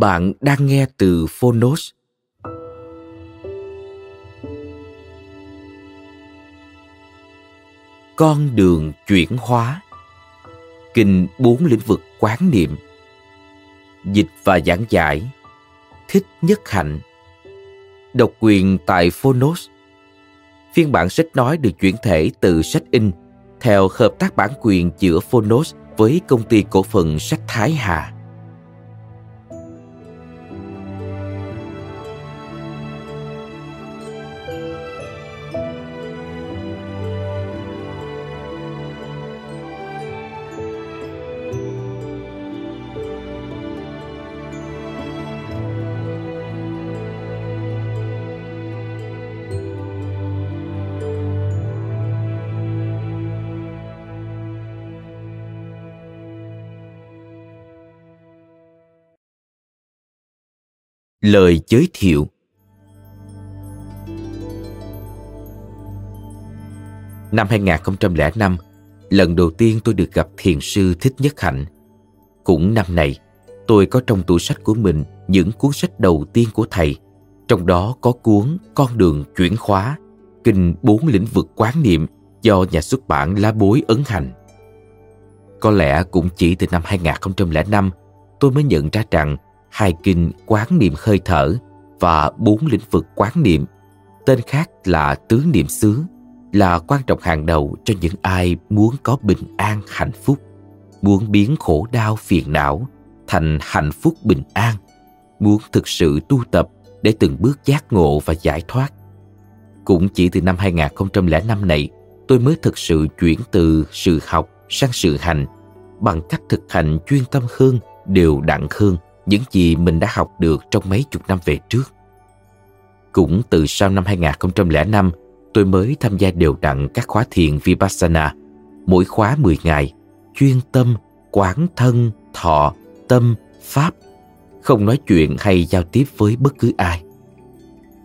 Bạn đang nghe từ Phonos. Con đường chuyển hóa. Kinh bốn lĩnh vực quán niệm. Dịch và giảng giải. Thích Nhất Hạnh. Độc quyền tại Phonos. Phiên bản sách nói được chuyển thể từ sách in theo hợp tác bản quyền giữa Phonos với công ty cổ phần sách Thái Hà. Lời giới thiệu Năm 2005, lần đầu tiên tôi được gặp thiền sư Thích Nhất Hạnh. Cũng năm này, tôi có trong tủ sách của mình những cuốn sách đầu tiên của thầy, trong đó có cuốn Con đường chuyển khóa, kinh bốn lĩnh vực quán niệm do nhà xuất bản Lá Bối ấn hành. Có lẽ cũng chỉ từ năm 2005 tôi mới nhận ra rằng hai kinh quán niệm hơi thở và bốn lĩnh vực quán niệm, tên khác là tứ niệm xứ, là quan trọng hàng đầu cho những ai muốn có bình an hạnh phúc, muốn biến khổ đau phiền não thành hạnh phúc bình an, muốn thực sự tu tập để từng bước giác ngộ và giải thoát. Cũng chỉ từ năm 2005 này, tôi mới thực sự chuyển từ sự học sang sự hành bằng cách thực hành chuyên tâm hơn, đều đặn hơn những gì mình đã học được trong mấy chục năm về trước. Cũng từ sau năm 2005, tôi mới tham gia đều đặn các khóa thiền Vipassana, mỗi khóa 10 ngày, chuyên tâm, quán thân, thọ, tâm, pháp, không nói chuyện hay giao tiếp với bất cứ ai.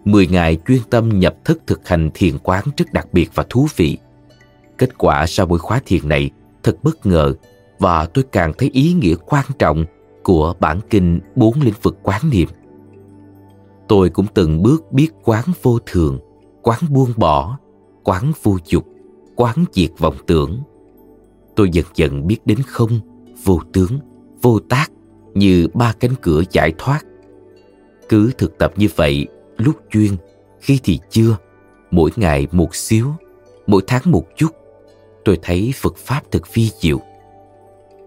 10 ngày chuyên tâm nhập thức thực hành thiền quán rất đặc biệt và thú vị. Kết quả sau buổi khóa thiền này thật bất ngờ và tôi càng thấy ý nghĩa quan trọng của bản kinh bốn lĩnh vực quán niệm. Tôi cũng từng bước biết quán vô thường, quán buông bỏ, quán vô dục, quán diệt vọng tưởng. Tôi dần dần biết đến không, vô tướng, vô tác như ba cánh cửa giải thoát. Cứ thực tập như vậy, lúc chuyên, khi thì chưa, mỗi ngày một xíu, mỗi tháng một chút, tôi thấy Phật Pháp thật vi diệu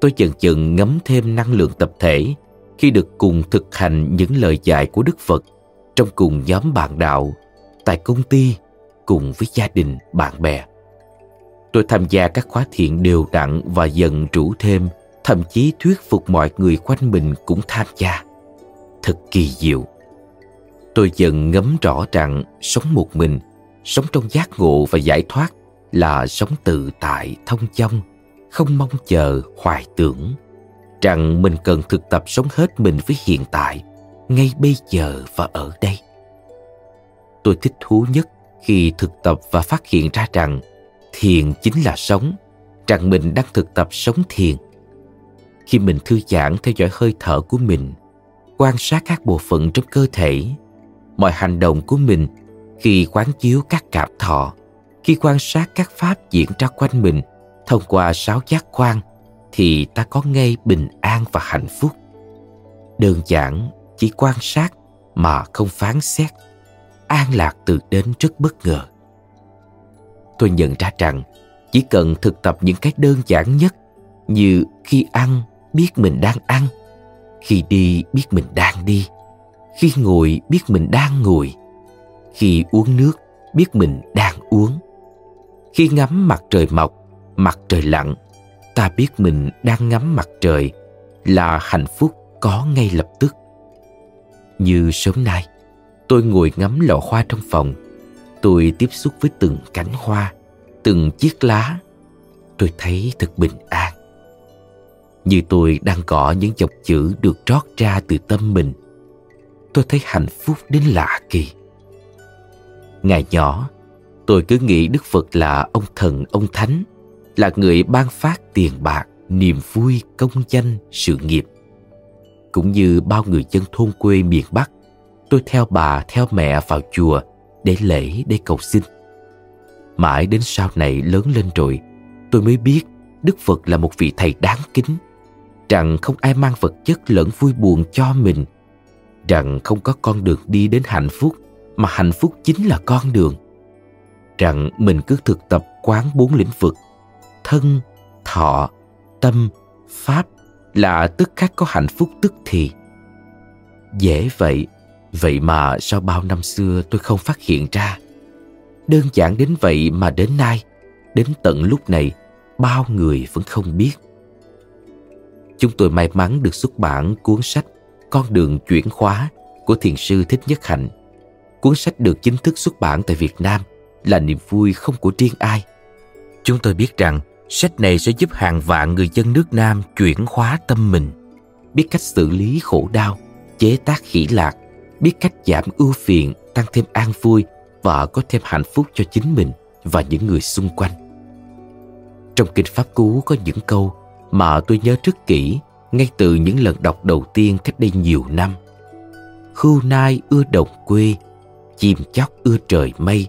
tôi dần dần ngấm thêm năng lượng tập thể khi được cùng thực hành những lời dạy của Đức Phật trong cùng nhóm bạn đạo, tại công ty, cùng với gia đình, bạn bè. Tôi tham gia các khóa thiện đều đặn và dần rủ thêm, thậm chí thuyết phục mọi người quanh mình cũng tham gia. Thật kỳ diệu. Tôi dần ngấm rõ rằng sống một mình, sống trong giác ngộ và giải thoát là sống tự tại, thông dong, không mong chờ hoài tưởng rằng mình cần thực tập sống hết mình với hiện tại ngay bây giờ và ở đây. Tôi thích thú nhất khi thực tập và phát hiện ra rằng thiền chính là sống, rằng mình đang thực tập sống thiền. Khi mình thư giãn theo dõi hơi thở của mình, quan sát các bộ phận trong cơ thể, mọi hành động của mình khi quán chiếu các cảm thọ, khi quan sát các pháp diễn ra quanh mình thông qua sáu giác quan thì ta có ngay bình an và hạnh phúc. Đơn giản chỉ quan sát mà không phán xét, an lạc từ đến rất bất ngờ. Tôi nhận ra rằng chỉ cần thực tập những cái đơn giản nhất như khi ăn biết mình đang ăn, khi đi biết mình đang đi, khi ngồi biết mình đang ngồi, khi uống nước biết mình đang uống, khi ngắm mặt trời mọc mặt trời lặn, ta biết mình đang ngắm mặt trời là hạnh phúc có ngay lập tức. Như sớm nay, tôi ngồi ngắm lọ hoa trong phòng. Tôi tiếp xúc với từng cánh hoa, từng chiếc lá. Tôi thấy thật bình an. Như tôi đang gõ những dòng chữ được trót ra từ tâm mình, tôi thấy hạnh phúc đến lạ kỳ. Ngày nhỏ, tôi cứ nghĩ đức phật là ông thần, ông thánh là người ban phát tiền bạc, niềm vui, công danh, sự nghiệp. Cũng như bao người dân thôn quê miền bắc, tôi theo bà, theo mẹ vào chùa để lễ, để cầu xin. Mãi đến sau này lớn lên rồi, tôi mới biết đức phật là một vị thầy đáng kính, rằng không ai mang vật chất lẫn vui buồn cho mình, rằng không có con đường đi đến hạnh phúc, mà hạnh phúc chính là con đường. Rằng mình cứ thực tập quán bốn lĩnh vực thân, thọ, tâm, pháp là tức khắc có hạnh phúc tức thì. Dễ vậy vậy mà sau bao năm xưa tôi không phát hiện ra. Đơn giản đến vậy mà đến nay, đến tận lúc này, bao người vẫn không biết. Chúng tôi may mắn được xuất bản cuốn sách con đường chuyển khóa của thiền sư thích nhất hạnh. Cuốn sách được chính thức xuất bản tại việt nam là niềm vui không của riêng ai. Chúng tôi biết rằng sách này sẽ giúp hàng vạn người dân nước nam chuyển hóa tâm mình. Biết cách xử lý khổ đau, chế tác khỉ lạc. Biết cách giảm ưu phiền, tăng thêm an vui. Và có thêm hạnh phúc cho chính mình và những người xung quanh. Trong kinh pháp cú có những câu mà tôi nhớ rất kỹ ngay từ những lần đọc đầu tiên cách đây nhiều năm. Khưu nai ưa đồng quê, chim chóc ưa trời mây,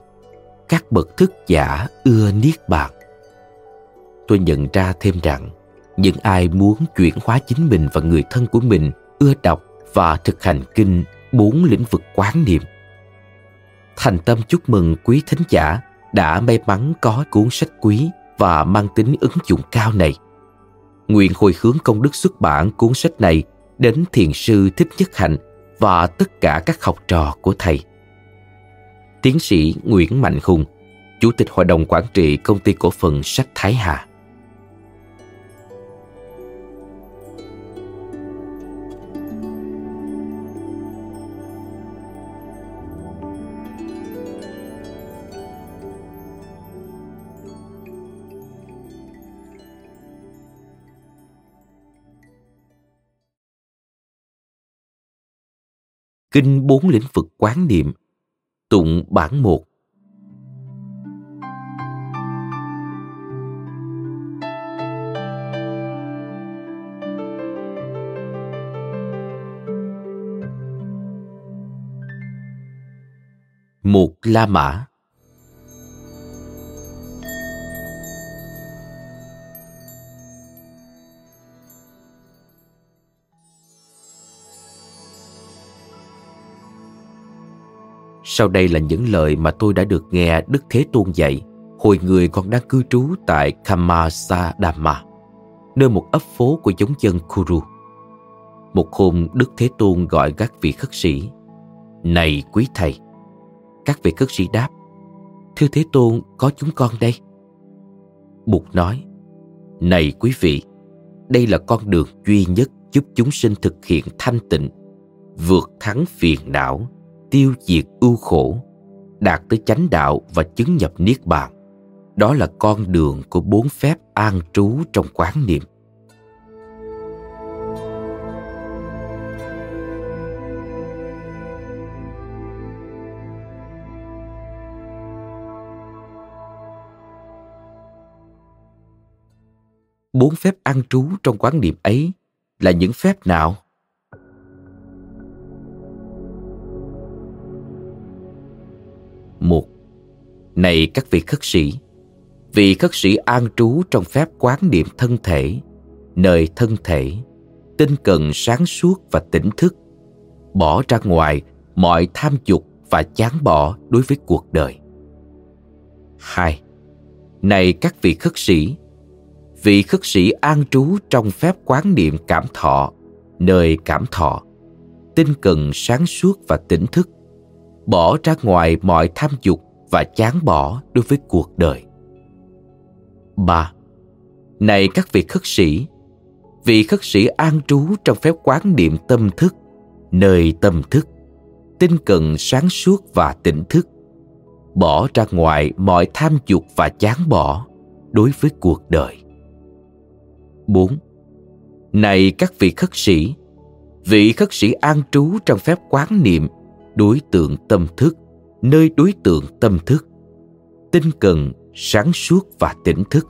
các bậc thức giả ưa niết bàn tôi nhận ra thêm rằng, những ai muốn chuyển hóa chính mình và người thân của mình, ưa đọc và thực hành kinh bốn lĩnh vực quán niệm. Thành tâm chúc mừng quý thính giả đã may mắn có cuốn sách quý và mang tính ứng dụng cao này. Nguyện hồi hướng công đức xuất bản cuốn sách này đến thiền sư thích nhất hạnh và tất cả các học trò của thầy. Tiến sĩ nguyễn mạnh hùng, chủ tịch hội đồng quản trị công ty cổ phần sách thái hà. Kinh bốn lĩnh vực quán niệm. Tụng bản một. Một La Mã. Sau đây là những lời mà tôi đã được nghe Đức Thế Tôn dạy hồi người còn đang cư trú tại Kamasadama, nơi một ấp phố của giống dân Kuru. Một hôm Đức Thế Tôn gọi các vị khất sĩ. Này quý thầy! Các vị khất sĩ đáp. Thưa Thế Tôn, có chúng con đây. Bụt nói. Này quý vị! Đây là con đường duy nhất giúp chúng sinh thực hiện thanh tịnh, vượt thắng phiền não, tiêu diệt ưu khổ, đạt tới chánh đạo và chứng nhập niết bàn. Đó là con đường của bốn phép an trú trong quán niệm. Bốn phép an trú trong quán niệm ấy là những phép nào? Một. Này các vị khất sĩ, vị khất sĩ an trú trong phép quán niệm thân thể, nơi thân thể, tinh cần sáng suốt và tỉnh thức, bỏ ra ngoài mọi tham dục và chán bỏ đối với cuộc đời. Hai. Này các vị khất sĩ, vị khất sĩ an trú trong phép quán niệm cảm thọ, nơi cảm thọ, tinh cần sáng suốt và tỉnh thức bỏ ra ngoài mọi tham dục và chán bỏ đối với cuộc đời. 3. Này các vị khất sĩ, vị khất sĩ an trú trong phép quán niệm tâm thức, nơi tâm thức, tinh cần sáng suốt và tỉnh thức, bỏ ra ngoài mọi tham dục và chán bỏ đối với cuộc đời. 4. Này các vị khất sĩ, vị khất sĩ an trú trong phép quán niệm đối tượng tâm thức, nơi đối tượng tâm thức. Tinh cần, sáng suốt và tỉnh thức.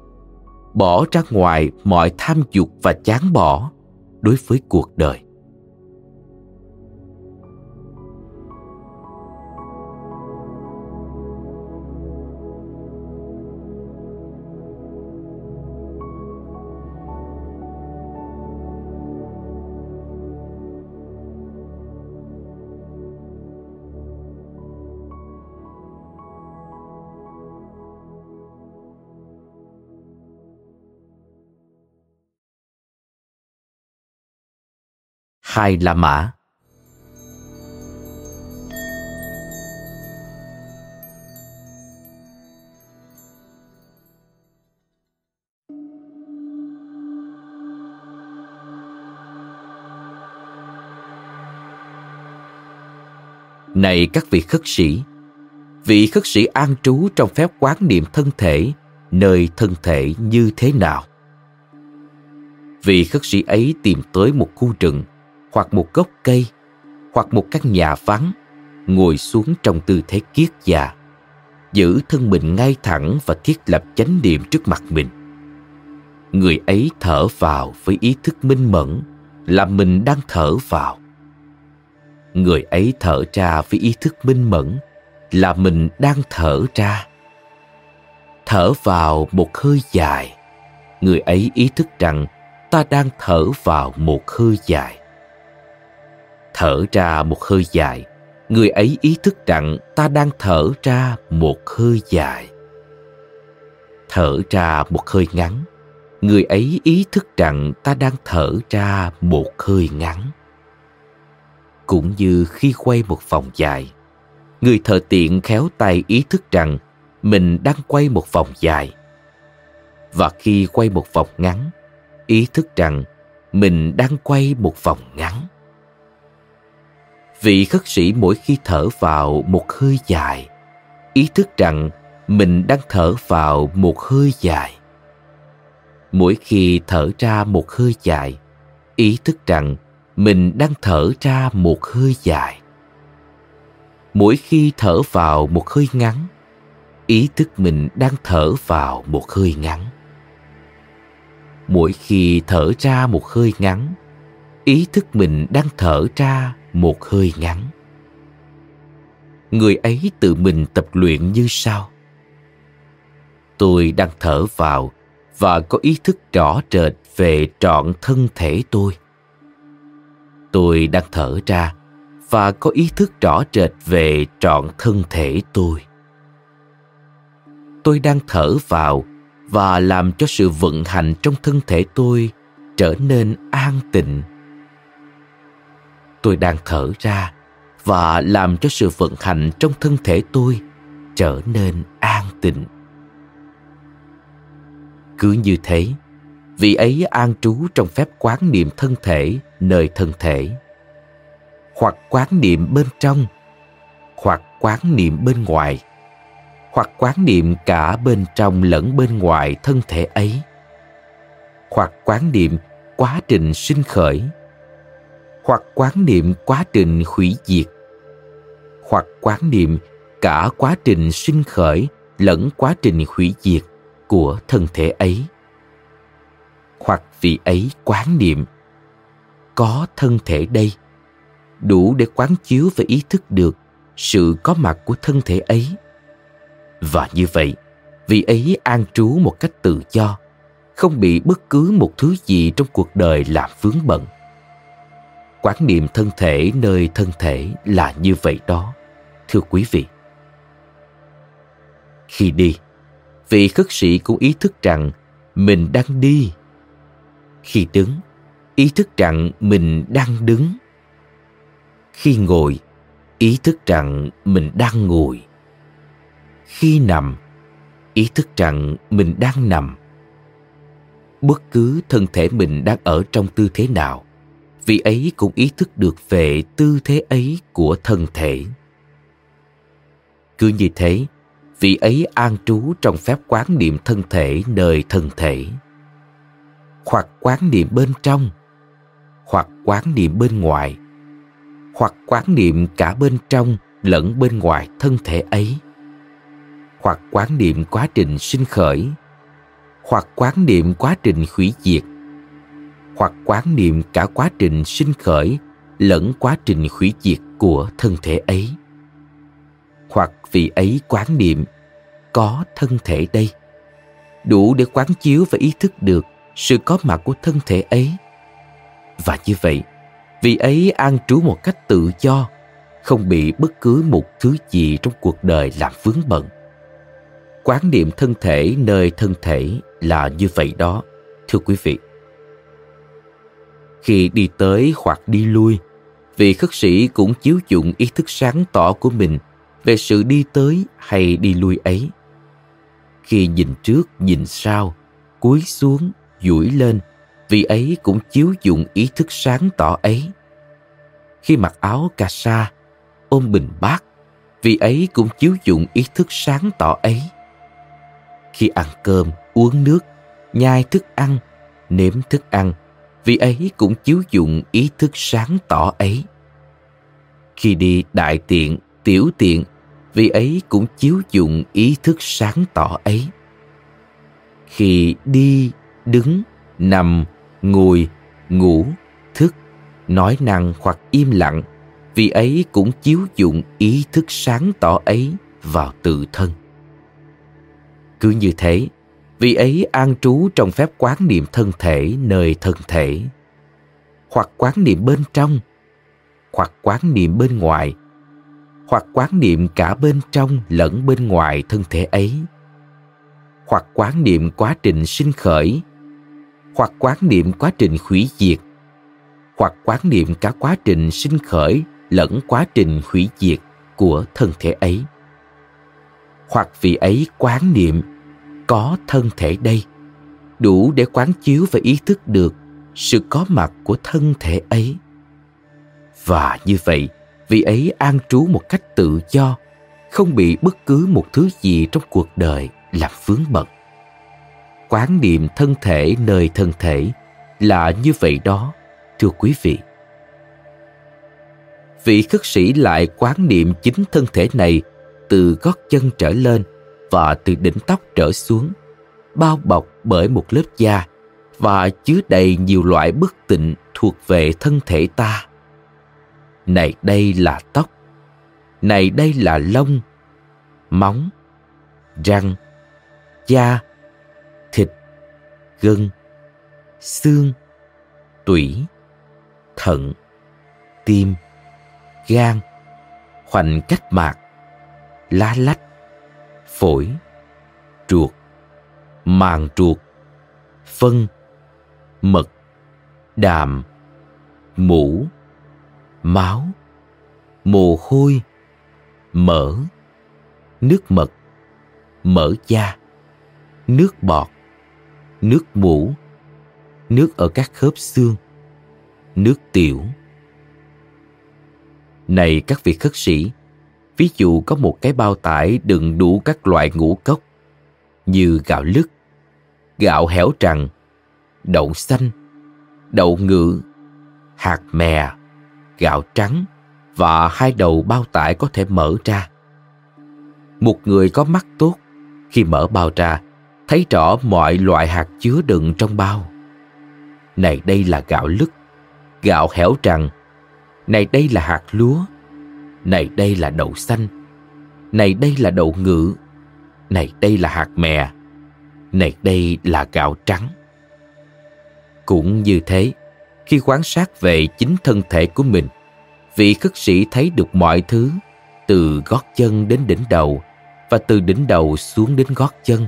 Bỏ ra ngoài mọi tham dục và chán bỏ đối với cuộc đời. Hai La Mã. Này các vị khất sĩ, vị khất sĩ an trú trong phép quán niệm thân thể, nơi thân thể như thế nào? Vị khất sĩ ấy tìm tới một khu rừng hoặc một gốc cây, hoặc một căn nhà vắng, ngồi xuống trong tư thế kiết già, giữ thân mình ngay thẳng và thiết lập chánh niệm trước mặt mình. Người ấy thở vào với ý thức minh mẫn là mình đang thở vào. Người ấy thở ra với ý thức minh mẫn là mình đang thở ra. Thở vào một hơi dài, người ấy ý thức rằng ta đang thở vào một hơi dài thở ra một hơi dài. Người ấy ý thức rằng ta đang thở ra một hơi dài. Thở ra một hơi ngắn. Người ấy ý thức rằng ta đang thở ra một hơi ngắn. Cũng như khi quay một vòng dài, người thợ tiện khéo tay ý thức rằng mình đang quay một vòng dài. Và khi quay một vòng ngắn, ý thức rằng mình đang quay một vòng ngắn vị khất sĩ mỗi khi thở vào một hơi dài, ý thức rằng mình đang thở vào một hơi dài. Mỗi khi thở ra một hơi dài, ý thức rằng mình đang thở ra một hơi dài. Mỗi khi thở vào một hơi ngắn, ý thức mình đang thở vào một hơi ngắn. Mỗi khi thở ra một hơi ngắn, ý thức mình đang thở ra một hơi ngắn. Người ấy tự mình tập luyện như sau. Tôi đang thở vào và có ý thức rõ rệt về trọn thân thể tôi. Tôi đang thở ra và có ý thức rõ rệt về trọn thân thể tôi. Tôi đang thở vào và làm cho sự vận hành trong thân thể tôi trở nên an tịnh tôi đang thở ra và làm cho sự vận hành trong thân thể tôi trở nên an tịnh. Cứ như thế, vị ấy an trú trong phép quán niệm thân thể nơi thân thể, hoặc quán niệm bên trong, hoặc quán niệm bên ngoài, hoặc quán niệm cả bên trong lẫn bên ngoài thân thể ấy, hoặc quán niệm quá trình sinh khởi hoặc quán niệm quá trình hủy diệt. Hoặc quán niệm cả quá trình sinh khởi lẫn quá trình hủy diệt của thân thể ấy. Hoặc vị ấy quán niệm có thân thể đây đủ để quán chiếu và ý thức được sự có mặt của thân thể ấy. Và như vậy, vị ấy an trú một cách tự do, không bị bất cứ một thứ gì trong cuộc đời làm vướng bận. Quán niệm thân thể nơi thân thể là như vậy đó, thưa quý vị. Khi đi, vị khất sĩ cũng ý thức rằng mình đang đi. Khi đứng, ý thức rằng mình đang đứng. Khi ngồi, ý thức rằng mình đang ngồi. Khi nằm, ý thức rằng mình đang nằm. Bất cứ thân thể mình đang ở trong tư thế nào, vị ấy cũng ý thức được về tư thế ấy của thân thể. Cứ như thế, vị ấy an trú trong phép quán niệm thân thể nơi thân thể. Hoặc quán niệm bên trong hoặc quán niệm bên ngoài hoặc quán niệm cả bên trong lẫn bên ngoài thân thể ấy. Hoặc quán niệm quá trình sinh khởi hoặc quán niệm quá trình hủy diệt hoặc quán niệm cả quá trình sinh khởi lẫn quá trình hủy diệt của thân thể ấy. Hoặc vì ấy quán niệm, có thân thể đây. Đủ để quán chiếu và ý thức được sự có mặt của thân thể ấy. Và như vậy vị ấy an trú một cách tự do, không bị bất cứ một thứ gì trong cuộc đời làm vướng bận. Quán niệm thân thể nơi thân thể là như vậy đó, thưa quý vị khi đi tới hoặc đi lui. Vị khất sĩ cũng chiếu dụng ý thức sáng tỏ của mình về sự đi tới hay đi lui ấy. Khi nhìn trước, nhìn sau, cúi xuống, duỗi lên, vị ấy cũng chiếu dụng ý thức sáng tỏ ấy. Khi mặc áo cà sa ôm bình bát, vị ấy cũng chiếu dụng ý thức sáng tỏ ấy. Khi ăn cơm, uống nước, nhai thức ăn, nếm thức ăn vị ấy cũng chiếu dụng ý thức sáng tỏ ấy. Khi đi đại tiện, tiểu tiện vị ấy cũng chiếu dụng ý thức sáng tỏ ấy. Khi đi, đứng, nằm, ngồi, ngủ, thức, nói năng hoặc im lặng vị ấy cũng chiếu dụng ý thức sáng tỏ ấy vào tự thân. Cứ như thế vị ấy an trú trong phép quán niệm thân thể nơi thân thể. Hoặc quán niệm bên trong, hoặc quán niệm bên ngoài, hoặc quán niệm cả bên trong lẫn bên ngoài thân thể ấy. Hoặc quán niệm quá trình sinh khởi, hoặc quán niệm quá trình hủy diệt, hoặc quán niệm cả quá trình sinh khởi lẫn quá trình hủy diệt của thân thể ấy. Hoặc vì ấy quán niệm có thân thể đây. Đủ để quán chiếu và ý thức được sự có mặt của thân thể ấy. Và như vậy, vị ấy an trú một cách tự do, không bị bất cứ một thứ gì trong cuộc đời làm vướng bận. Quán niệm thân thể nơi thân thể là như vậy đó, thưa quý vị. Vị khất sĩ lại quán niệm chính thân thể này từ gót chân trở lên và từ đỉnh tóc trở xuống, bao bọc bởi một lớp da và chứa đầy nhiều loại bất tịnh thuộc về thân thể ta. Này đây là tóc, này đây là lông, móng, răng, da, thịt, gân, xương, tủy, thận, tim, gan, khoảnh cách mạc, lá lách phổi, ruột, màng ruột, phân, mật, đàm, mũ, máu, mồ hôi, mỡ, nước mật, mỡ da, nước bọt, nước mũ, nước ở các khớp xương, nước tiểu. Này các vị khất sĩ ví dụ có một cái bao tải đựng đủ các loại ngũ cốc như gạo lứt gạo héo trằn, đậu xanh đậu ngự hạt mè gạo trắng và hai đầu bao tải có thể mở ra. Một người có mắt tốt, khi mở bao ra, thấy rõ mọi loại hạt chứa đựng trong bao. Này đây là gạo lứt, gạo héo trằn, này đây là hạt lúa, này đây là đậu xanh, này đây là đậu ngự, này đây là hạt mè. Này đây là gạo trắng. Cũng như thế khi quan sát về chính thân thể của mình vị khất sĩ thấy được mọi thứ từ gót chân đến đỉnh đầu và từ đỉnh đầu xuống đến gót chân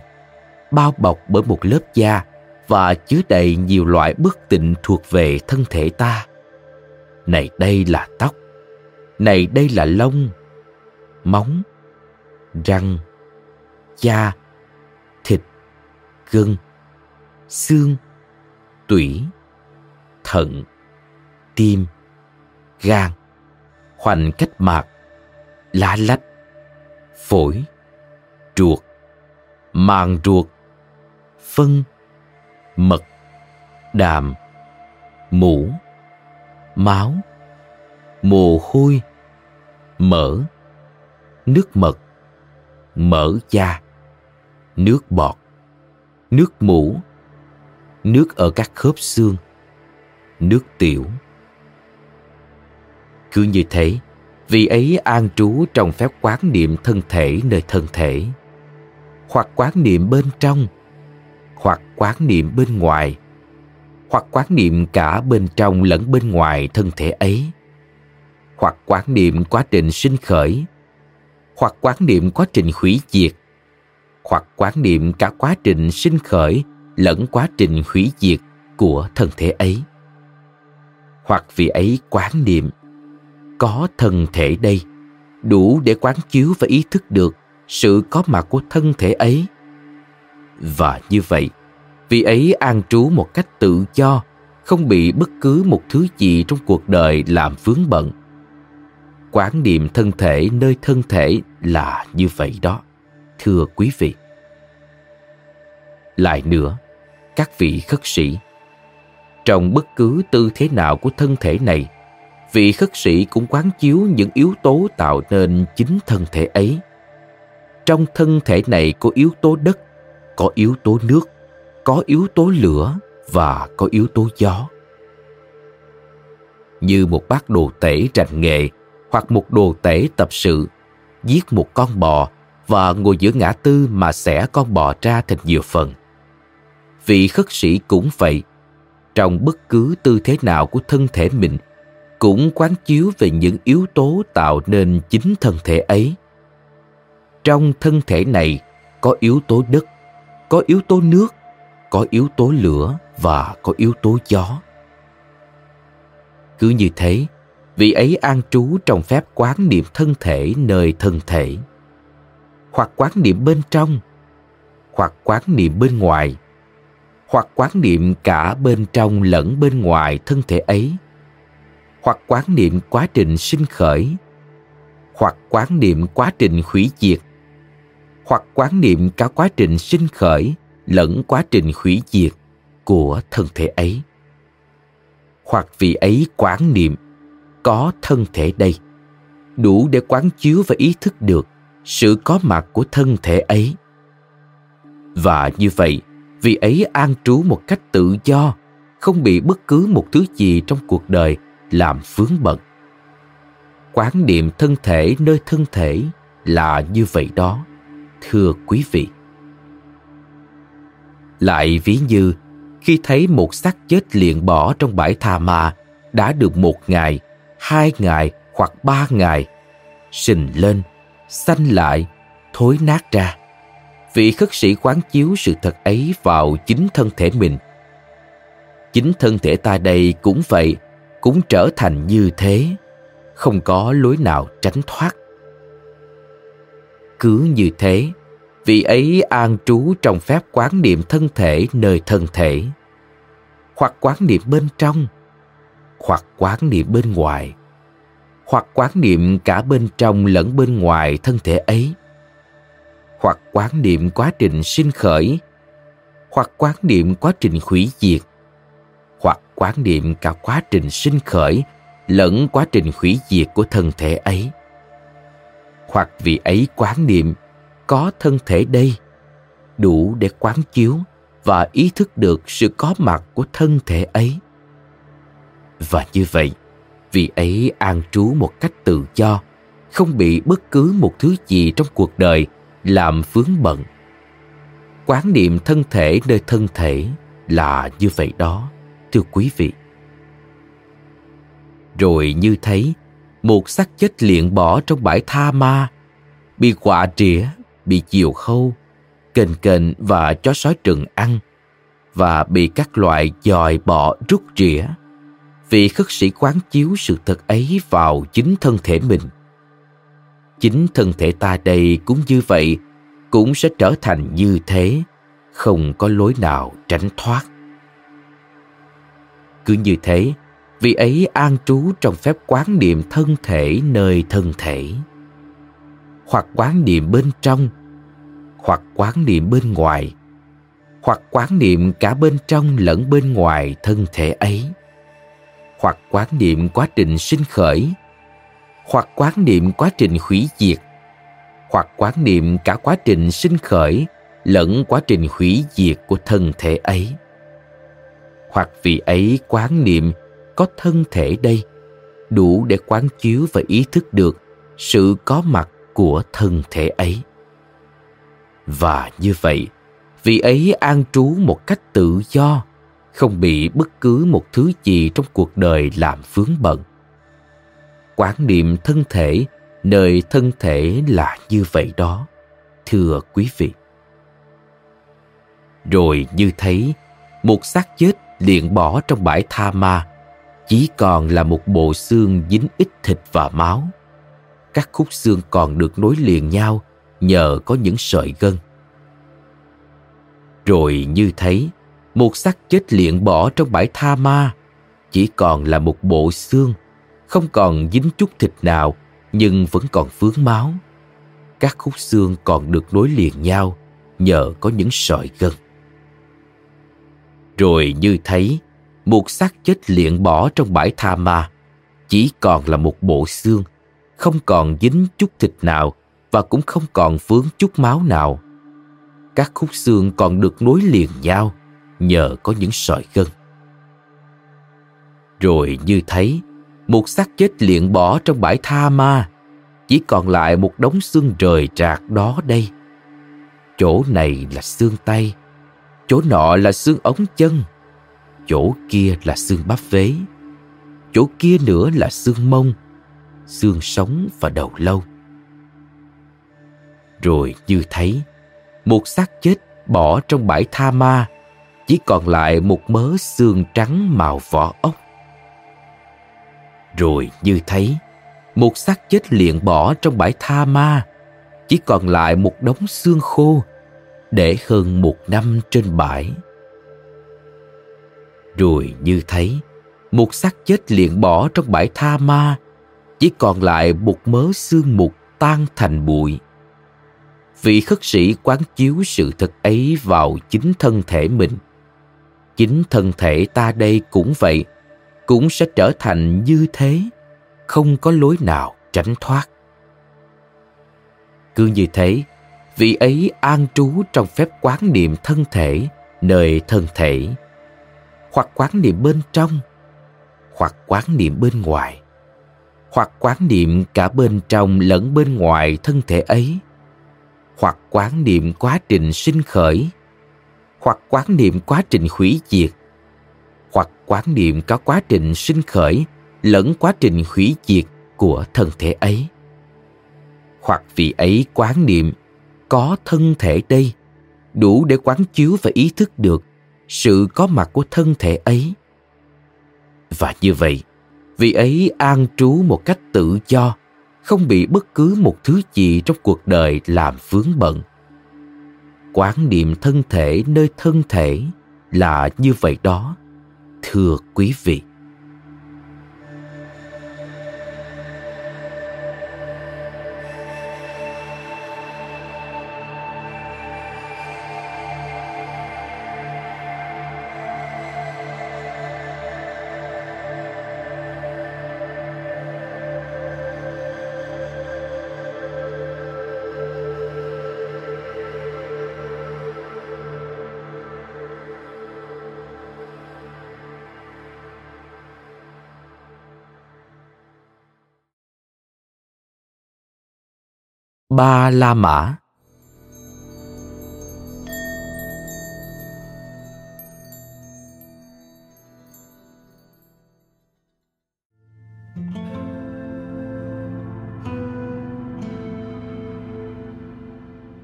bao bọc bởi một lớp da và chứa đầy nhiều loại bất tịnh thuộc về thân thể ta. Này đây là tóc này đây là lông. Móng, răng, da, thịt, gân, xương, tủy, thận, tim, gan, khoanh cách mạc, lá lách, phổi, ruột, màng ruột, phân, mật, đàm, mũ, máu, mồ hôi mỡ nước mật mỡ da. Nước bọt, nước mũ. Nước ở các khớp xương, nước tiểu. Cứ như thế vì ấy an trú trong phép quán niệm thân thể nơi thân thể. Hoặc quán niệm bên trong, hoặc quán niệm bên ngoài. Hoặc quán niệm cả bên trong lẫn bên ngoài thân thể ấy hoặc quán niệm quá trình sinh khởi, hoặc quán niệm quá trình hủy diệt, hoặc quán niệm cả quá trình sinh khởi lẫn quá trình hủy diệt của thân thể ấy. Hoặc vì ấy quán niệm, có thân thể đây, đủ để quán chiếu và ý thức được sự có mặt của thân thể ấy. Và như vậy, vì ấy an trú một cách tự do, không bị bất cứ một thứ gì trong cuộc đời làm vướng bận quán niệm thân thể nơi thân thể là như vậy đó, thưa quý vị. Lại nữa, các vị khất sĩ, trong bất cứ tư thế nào của thân thể này, vị khất sĩ cũng quán chiếu những yếu tố tạo nên chính thân thể ấy. Trong thân thể này có yếu tố đất, có yếu tố nước, có yếu tố lửa và có yếu tố gió. Như một bác đồ tể rành nghề hoặc một đồ tể tập sự, giết một con bò và ngồi giữa ngã tư mà xẻ con bò ra thành nhiều phần. Vị khất sĩ cũng vậy. Trong bất cứ tư thế nào của thân thể mình, cũng quán chiếu về những yếu tố tạo nên chính thân thể ấy. Trong thân thể này có yếu tố đất, có yếu tố nước, có yếu tố lửa và có yếu tố gió. Cứ như thế vị ấy an trú trong phép quán niệm thân thể nơi thân thể. Hoặc quán niệm bên trong, hoặc quán niệm bên ngoài. Hoặc quán niệm cả bên trong lẫn bên ngoài thân thể ấy. Hoặc quán niệm quá trình sinh khởi. Hoặc quán niệm quá trình hủy diệt. Hoặc quán niệm cả quá trình sinh khởi lẫn quá trình hủy diệt của thân thể ấy. Hoặc vì ấy quán niệm có thân thể đây. Đủ để quán chiếu và ý thức được sự có mặt của thân thể ấy. Và như vậy, vì ấy an trú một cách tự do, không bị bất cứ một thứ gì trong cuộc đời làm vướng bận. Quán niệm thân thể nơi thân thể là như vậy đó, thưa quý vị. Lại ví như, khi thấy một xác chết liền bỏ trong bãi tha ma đã được một ngày hai ngày hoặc ba ngày, sình lên, xanh lại, thối nát ra. Vị khất sĩ quán chiếu sự thật ấy vào chính thân thể mình. Chính thân thể ta đây cũng vậy, cũng trở thành như thế, không có lối nào tránh thoát. Cứ như thế, vị ấy an trú trong phép quán niệm thân thể nơi thân thể, hoặc quán niệm bên trong hoặc quán niệm bên ngoài, hoặc quán niệm cả bên trong lẫn bên ngoài thân thể ấy, hoặc quán niệm quá trình sinh khởi, hoặc quán niệm quá trình hủy diệt, hoặc quán niệm cả quá trình sinh khởi lẫn quá trình hủy diệt của thân thể ấy. Hoặc vì ấy quán niệm, có thân thể đây, đủ để quán chiếu và ý thức được sự có mặt của thân thể ấy và như vậy, vì ấy an trú một cách tự do, không bị bất cứ một thứ gì trong cuộc đời làm vướng bận. Quán niệm thân thể nơi thân thể là như vậy đó, thưa quý vị. Rồi như thấy, một xác chết liện bỏ trong bãi tha ma, bị quạ trĩa, bị chiều khâu, kền kền và chó sói rừng ăn, và bị các loại dòi bọ rút rỉa vị khất sĩ quán chiếu sự thật ấy vào chính thân thể mình. Chính thân thể ta đây cũng như vậy, cũng sẽ trở thành như thế, không có lối nào tránh thoát. Cứ như thế, vị ấy an trú trong phép quán niệm thân thể nơi thân thể. Hoặc quán niệm bên trong, hoặc quán niệm bên ngoài, hoặc quán niệm cả bên trong lẫn bên ngoài thân thể ấy hoặc quán niệm quá trình sinh khởi, hoặc quán niệm quá trình hủy diệt, hoặc quán niệm cả quá trình sinh khởi lẫn quá trình hủy diệt của thân thể ấy. Hoặc vì ấy quán niệm, có thân thể đây, đủ để quán chiếu và ý thức được sự có mặt của thân thể ấy. Và như vậy vị ấy an trú một cách tự do không bị bất cứ một thứ gì trong cuộc đời làm vướng bận. Quán niệm thân thể, nơi thân thể là như vậy đó, thưa quý vị. Rồi như thấy, một xác chết liền bỏ trong bãi tha ma, chỉ còn là một bộ xương dính ít thịt và máu. Các khúc xương còn được nối liền nhau nhờ có những sợi gân. Rồi như thấy một xác chết liệng bỏ trong bãi tha ma. Chỉ còn là một bộ xương. Không còn dính chút thịt nào, nhưng vẫn còn vướng máu. Các khúc xương còn được nối liền nhau, nhờ có những sợi gân. Rồi như thấy, một xác chết liệng bỏ trong bãi tha ma. Chỉ còn là một bộ xương, không còn dính chút thịt nào và cũng không còn vướng chút máu nào. Các khúc xương còn được nối liền nhau nhờ có những sợi gân. Rồi như thấy, một xác chết liện bỏ trong bãi tha ma. Chỉ còn lại một đống xương rời rạc đó đây. Chỗ này là xương tay, chỗ nọ là xương ống chân, chỗ kia là xương bắp vế, chỗ kia nữa là xương mông, xương sống và đầu lâu. Rồi như thấy, một xác chết bỏ trong bãi tha ma chỉ còn lại một mớ xương trắng màu vỏ ốc. Rồi như thấy, một xác chết liền bỏ trong bãi tha ma. Chỉ còn lại một đống xương khô, để hơn một năm trên bãi. Rồi như thấy, một xác chết liền bỏ trong bãi tha ma. Chỉ còn lại một mớ xương mục tan thành bụi. Vị khất sĩ quán chiếu sự thật ấy vào chính thân thể mình chính thân thể ta đây cũng vậy, cũng sẽ trở thành như thế, không có lối nào tránh thoát. Cứ như thế, vị ấy an trú trong phép quán niệm thân thể, nơi thân thể, hoặc quán niệm bên trong, hoặc quán niệm bên ngoài, hoặc quán niệm cả bên trong lẫn bên ngoài thân thể ấy, hoặc quán niệm quá trình sinh khởi hoặc quán niệm quá trình hủy diệt, hoặc quán niệm cả quá trình sinh khởi lẫn quá trình hủy diệt của thân thể ấy. Hoặc vì ấy quán niệm, có thân thể đây, đủ để quán chiếu và ý thức được sự có mặt của thân thể ấy. Và như vậy vị ấy an trú một cách tự do, không bị bất cứ một thứ gì trong cuộc đời làm vướng bận quán niệm thân thể nơi thân thể là như vậy đó. Thưa quý vị ba La Mã.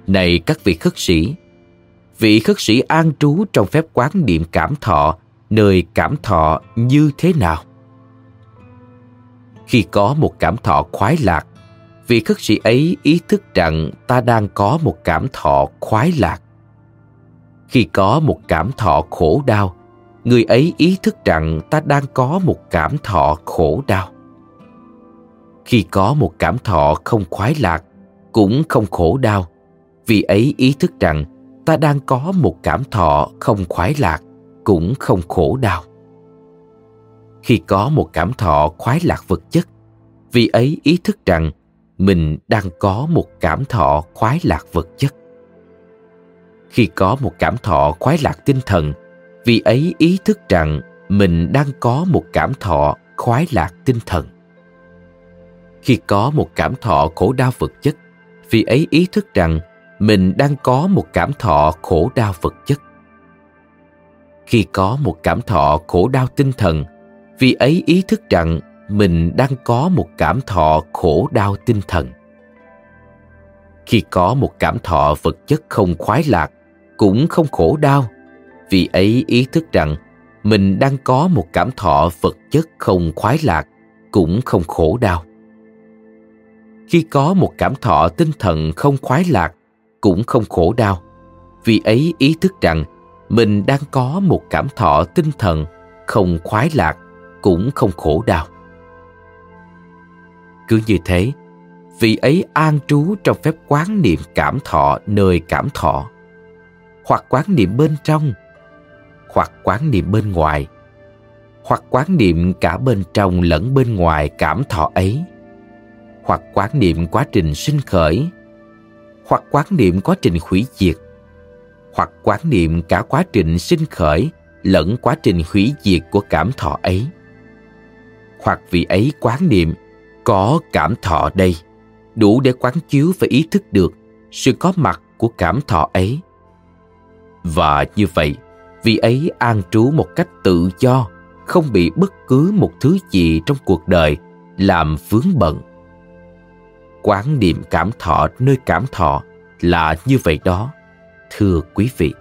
Này các vị khất sĩ, vị khất sĩ an trú trong phép quán niệm cảm thọ nơi cảm thọ như thế nào? Khi có một cảm thọ khoái lạc, vị khất sĩ ấy ý thức rằng ta đang có một cảm thọ khoái lạc. Khi có một cảm thọ khổ đau, người ấy ý thức rằng ta đang có một cảm thọ khổ đau. Khi có một cảm thọ không khoái lạc, cũng không khổ đau, vì ấy ý thức rằng ta đang có một cảm thọ không khoái lạc, cũng không khổ đau. Khi có một cảm thọ khoái lạc vật chất, vì ấy ý thức rằng mình đang có một cảm thọ khoái lạc vật chất. Khi có một cảm thọ khoái lạc tinh thần, vì ấy ý thức rằng mình đang có một cảm thọ khoái lạc tinh thần. Khi có một cảm thọ khổ đau vật chất, vì ấy ý thức rằng mình đang có một cảm thọ khổ đau vật chất. Khi có một cảm thọ khổ đau tinh thần, vì ấy ý thức rằng mình đang có một cảm thọ khổ đau tinh thần. Khi có một cảm thọ vật chất không khoái lạc, cũng không khổ đau, vì ấy ý thức rằng mình đang có một cảm thọ vật chất không khoái lạc, cũng không khổ đau. Khi có một cảm thọ tinh thần không khoái lạc, cũng không khổ đau, vì ấy ý thức rằng mình đang có một cảm thọ tinh thần không khoái lạc, cũng không khổ đau. Cứ như thế, vị ấy an trú trong phép quán niệm cảm thọ nơi cảm thọ, hoặc quán niệm bên trong, hoặc quán niệm bên ngoài, hoặc quán niệm cả bên trong lẫn bên ngoài cảm thọ ấy, hoặc quán niệm quá trình sinh khởi, hoặc quán niệm quá trình hủy diệt, hoặc quán niệm cả quá trình sinh khởi lẫn quá trình hủy diệt của cảm thọ ấy. Hoặc vị ấy quán niệm có cảm thọ đây, đủ để quán chiếu và ý thức được sự có mặt của cảm thọ ấy. Và như vậy, vị ấy an trú một cách tự do, không bị bất cứ một thứ gì trong cuộc đời làm vướng bận. Quán niệm cảm thọ nơi cảm thọ là như vậy đó, thưa quý vị.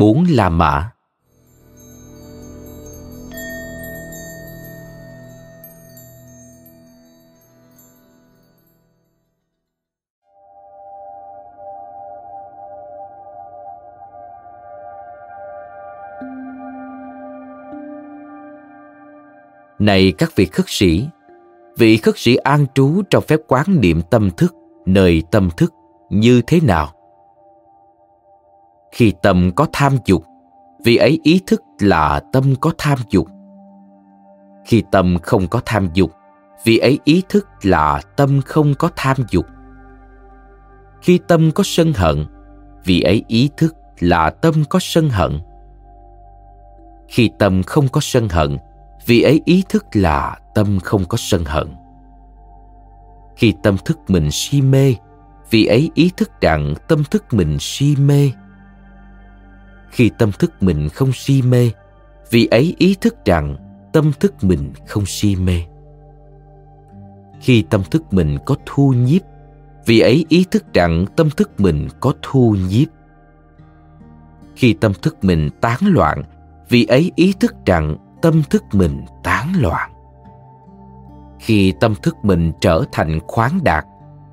Bốn La Mã Này các vị khất sĩ, vị khất sĩ an trú trong phép quán niệm tâm thức, nơi tâm thức như thế nào? Khi tâm có tham dục, vì ấy ý thức là tâm có tham dục. Khi tâm không có tham dục, vì ấy ý thức là tâm không có tham dục. Khi tâm có sân hận, vì ấy ý thức là tâm có sân hận. Khi tâm không có sân hận, vì ấy ý thức là tâm không có sân hận. Khi tâm thức mình si mê, vì ấy ý thức rằng tâm thức mình si mê khi tâm thức mình không si mê, vì ấy ý thức rằng tâm thức mình không si mê. Khi tâm thức mình có thu nhiếp, vì ấy ý thức rằng tâm thức mình có thu nhiếp. Khi tâm thức mình tán loạn, vì ấy ý thức rằng tâm thức mình tán loạn. Khi tâm thức mình trở thành khoáng đạt,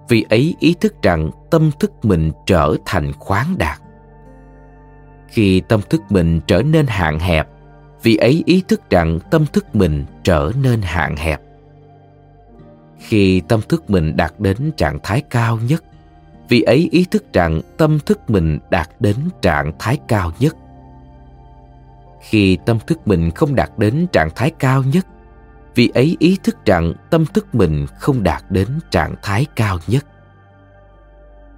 vì ấy ý thức rằng tâm thức mình trở thành khoáng đạt khi tâm thức mình trở nên hạn hẹp, vì ấy ý thức rằng tâm thức mình trở nên hạn hẹp. Khi tâm thức mình đạt đến trạng thái cao nhất, vì ấy ý thức rằng tâm thức mình đạt đến trạng thái cao nhất. Khi tâm thức mình không đạt đến trạng thái cao nhất, vì ấy ý thức rằng tâm thức mình không đạt đến trạng thái cao nhất.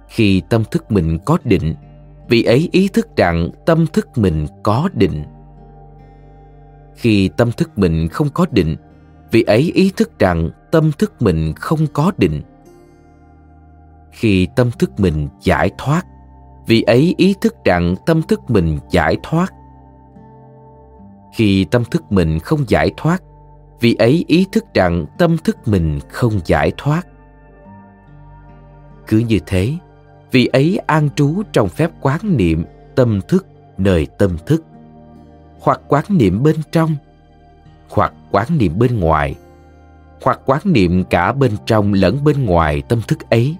Khi tâm thức mình có định vị ấy ý thức rằng tâm thức mình có định. Khi tâm thức mình không có định vị ấy ý thức rằng tâm thức mình không có định. Khi tâm thức mình giải thoát vị ấy ý thức rằng tâm thức mình giải thoát. Khi tâm thức mình không giải thoát vị ấy ý thức rằng tâm thức mình không giải thoát. Cứ như thế vị ấy an trú trong phép quán niệm tâm thức nơi tâm thức. Hoặc quán niệm bên trong, hoặc quán niệm bên ngoài. Hoặc quán niệm cả bên trong lẫn bên ngoài tâm thức ấy.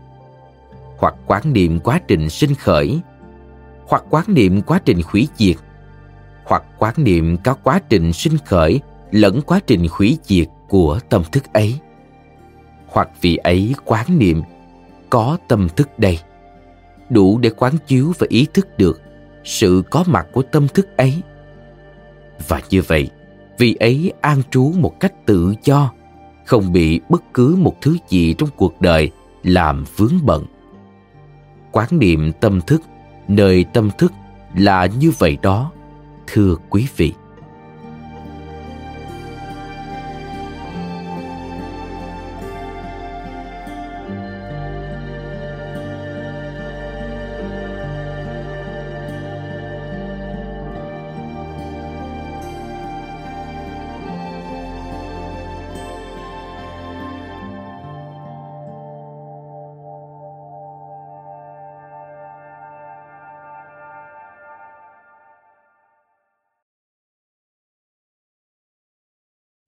Hoặc quán niệm quá trình sinh khởi, hoặc quán niệm quá trình hủy diệt. Hoặc quán niệm có quá trình sinh khởi lẫn quá trình hủy diệt của tâm thức ấy. Hoặc vị ấy quán niệm, có tâm thức đây đủ để quán chiếu và ý thức được sự có mặt của tâm thức ấy. Và như vậy vị ấy an trú một cách tự do, không bị bất cứ một thứ gì trong cuộc đời làm vướng bận. Quán niệm tâm thức, nơi tâm thức là như vậy đó, thưa quý vị.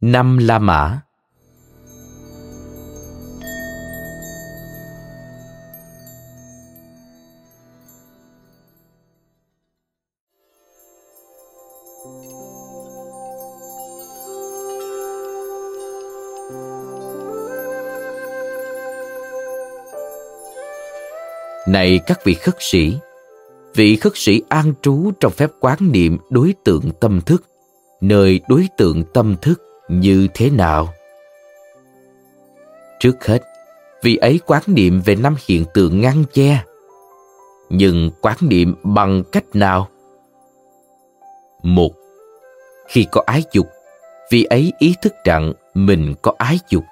Năm La Mã. Này các vị khất sĩ, vị khất sĩ an trú trong phép quán niệm đối tượng tâm thức, nơi đối tượng tâm thức như thế nào? Trước hết, vì ấy quán niệm về năm hiện tượng ngăn che. Nhưng quán niệm bằng cách nào? Một, khi có ái dục, vì ấy ý thức rằng mình có ái dục.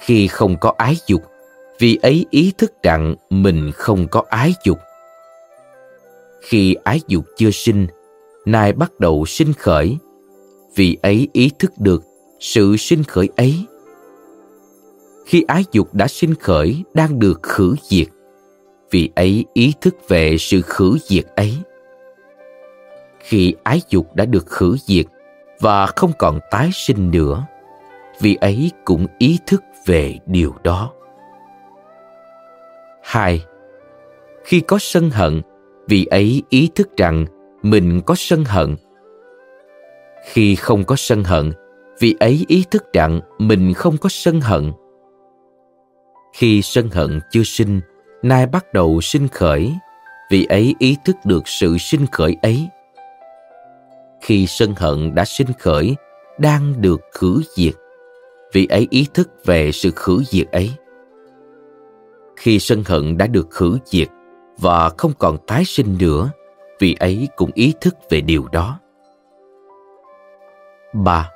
Khi không có ái dục, vì ấy ý thức rằng mình không có ái dục. Khi ái dục chưa sinh, nay bắt đầu sinh khởi vì ấy ý thức được sự sinh khởi ấy. Khi ái dục đã sinh khởi, đang được khử diệt, vì ấy ý thức về sự khử diệt ấy. Khi ái dục đã được khử diệt và không còn tái sinh nữa, vì ấy cũng ý thức về điều đó. Hai, khi có sân hận, vì ấy ý thức rằng mình có sân hận khi không có sân hận, vì ấy ý thức rằng mình không có sân hận. Khi sân hận chưa sinh, nay bắt đầu sinh khởi, vì ấy ý thức được sự sinh khởi ấy. Khi sân hận đã sinh khởi, đang được khử diệt, vì ấy ý thức về sự khử diệt ấy. Khi sân hận đã được khử diệt và không còn tái sinh nữa, vì ấy cũng ý thức về điều đó. 3.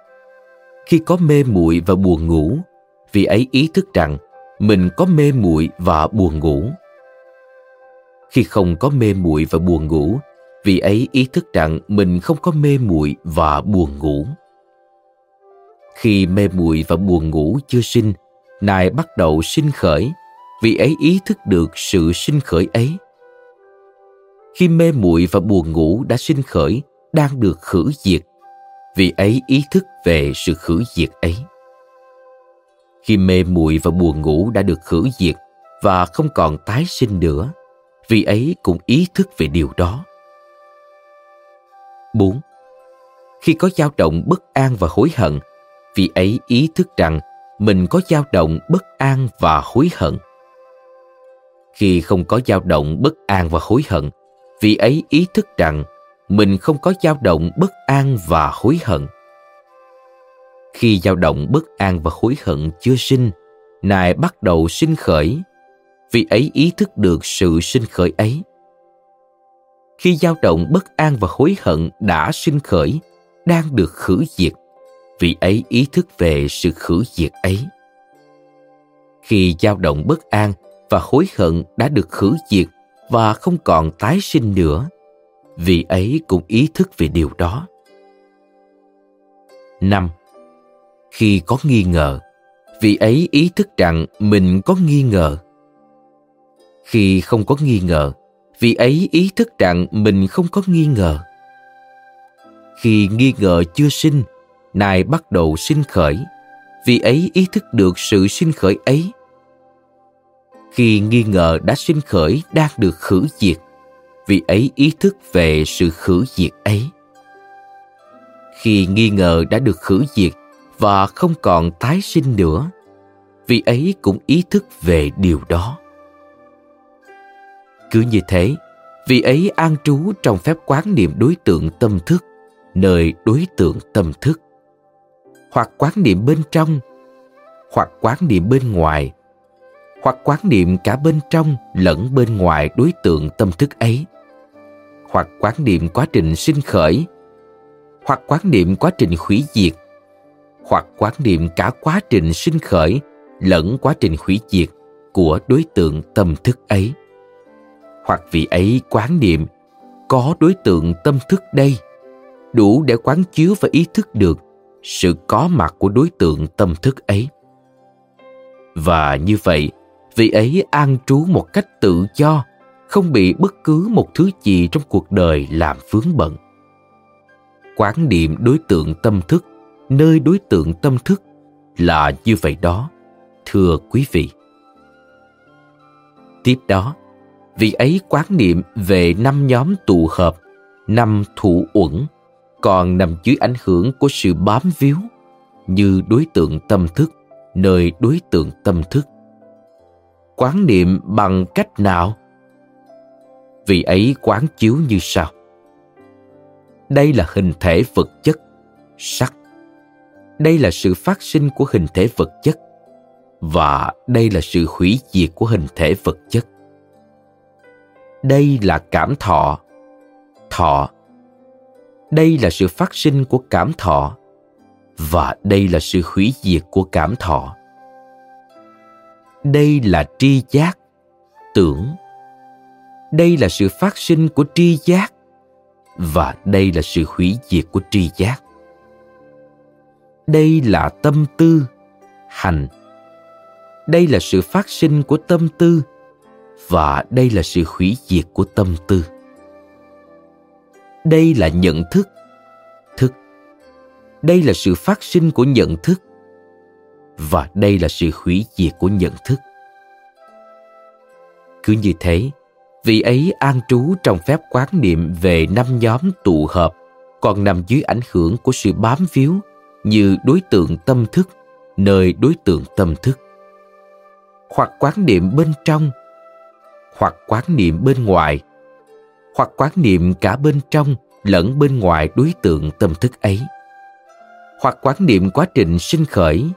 Khi có mê muội và buồn ngủ, vị ấy ý thức rằng mình có mê muội và buồn ngủ. Khi không có mê muội và buồn ngủ, vị ấy ý thức rằng mình không có mê muội và buồn ngủ. Khi mê muội và buồn ngủ chưa sinh, nài bắt đầu sinh khởi, vị ấy ý thức được sự sinh khởi ấy. Khi mê muội và buồn ngủ đã sinh khởi, đang được khử diệt, vì ấy ý thức về sự khử diệt ấy khi mê muội và buồn ngủ đã được khử diệt và không còn tái sinh nữa vì ấy cũng ý thức về điều đó 4. Khi có dao động bất an và hối hận, vì ấy ý thức rằng mình có dao động bất an và hối hận. Khi không có dao động bất an và hối hận, vì ấy ý thức rằng mình không có dao động bất an và hối hận. Khi dao động bất an và hối hận chưa sinh, nài bắt đầu sinh khởi, vì ấy ý thức được sự sinh khởi ấy. Khi dao động bất an và hối hận đã sinh khởi, đang được khử diệt, vì ấy ý thức về sự khử diệt ấy. Khi dao động bất an và hối hận đã được khử diệt và không còn tái sinh nữa vị ấy cũng ý thức về điều đó. Năm, khi có nghi ngờ vị ấy ý thức rằng mình có nghi ngờ. Khi không có nghi ngờ vị ấy ý thức rằng mình không có nghi ngờ. Khi nghi ngờ chưa sinh nay bắt đầu sinh khởi vị ấy ý thức được sự sinh khởi ấy. Khi nghi ngờ đã sinh khởi, đang được khử diệt vì ấy ý thức về sự khử diệt ấy. Khi nghi ngờ đã được khử diệt và không còn tái sinh nữa, vì ấy cũng ý thức về điều đó. Cứ như thế, vì ấy an trú trong phép quán niệm đối tượng tâm thức, nơi đối tượng tâm thức. Hoặc quán niệm bên trong, hoặc quán niệm bên ngoài, hoặc quán niệm cả bên trong lẫn bên ngoài đối tượng tâm thức ấy hoặc quán niệm quá trình sinh khởi, hoặc quán niệm quá trình hủy diệt, hoặc quán niệm cả quá trình sinh khởi lẫn quá trình hủy diệt của đối tượng tâm thức ấy. Hoặc vị ấy quán niệm, có đối tượng tâm thức đây, đủ để quán chiếu và ý thức được sự có mặt của đối tượng tâm thức ấy. Và như vậy vị ấy an trú một cách tự do không bị bất cứ một thứ gì trong cuộc đời làm vướng bận. Quán niệm đối tượng tâm thức, nơi đối tượng tâm thức là như vậy đó, thưa quý vị. Tiếp đó, vị ấy quán niệm về năm nhóm tụ hợp, năm thủ uẩn, còn nằm dưới ảnh hưởng của sự bám víu như đối tượng tâm thức, nơi đối tượng tâm thức. Quán niệm bằng cách nào? Vị ấy quán chiếu như sau. Đây là hình thể vật chất, sắc. Đây là sự phát sinh của hình thể vật chất và đây là sự hủy diệt của hình thể vật chất. Đây là cảm thọ thọ. Đây là sự phát sinh của cảm thọ và đây là sự hủy diệt của cảm thọ. Đây là tri giác, tưởng đây là sự phát sinh của tri giác, và đây là sự hủy diệt của tri giác. Đây là tâm tư, hành. Đây là sự phát sinh của tâm tư, và đây là sự hủy diệt của tâm tư. Đây là nhận thức thức. Đây là sự phát sinh của nhận thức, và đây là sự hủy diệt của nhận thức. Cứ như thế vị ấy, an trú trong phép quán niệm về năm nhóm tụ hợp còn nằm dưới ảnh hưởng của sự bám víu như đối tượng tâm thức, nơi đối tượng tâm thức. Hoặc quán niệm bên trong, hoặc quán niệm bên ngoài. Hoặc quán niệm cả bên trong lẫn bên ngoài đối tượng tâm thức ấy. Hoặc quán niệm quá trình sinh khởi,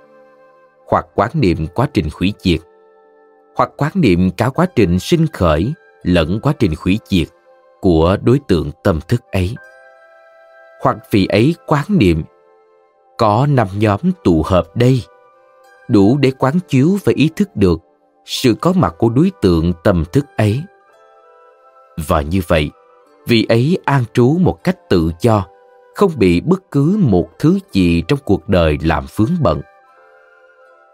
hoặc quán niệm quá trình hủy diệt. Hoặc quán niệm cả quá trình sinh khởi lẫn quá trình hủy diệt của đối tượng tâm thức ấy. Hoặc vì ấy quán niệm, có năm nhóm tụ hợp đây, đủ để quán chiếu và ý thức được sự có mặt của đối tượng tâm thức ấy. Và như vậy vị ấy an trú một cách tự do, không bị bất cứ một thứ gì trong cuộc đời làm vướng bận.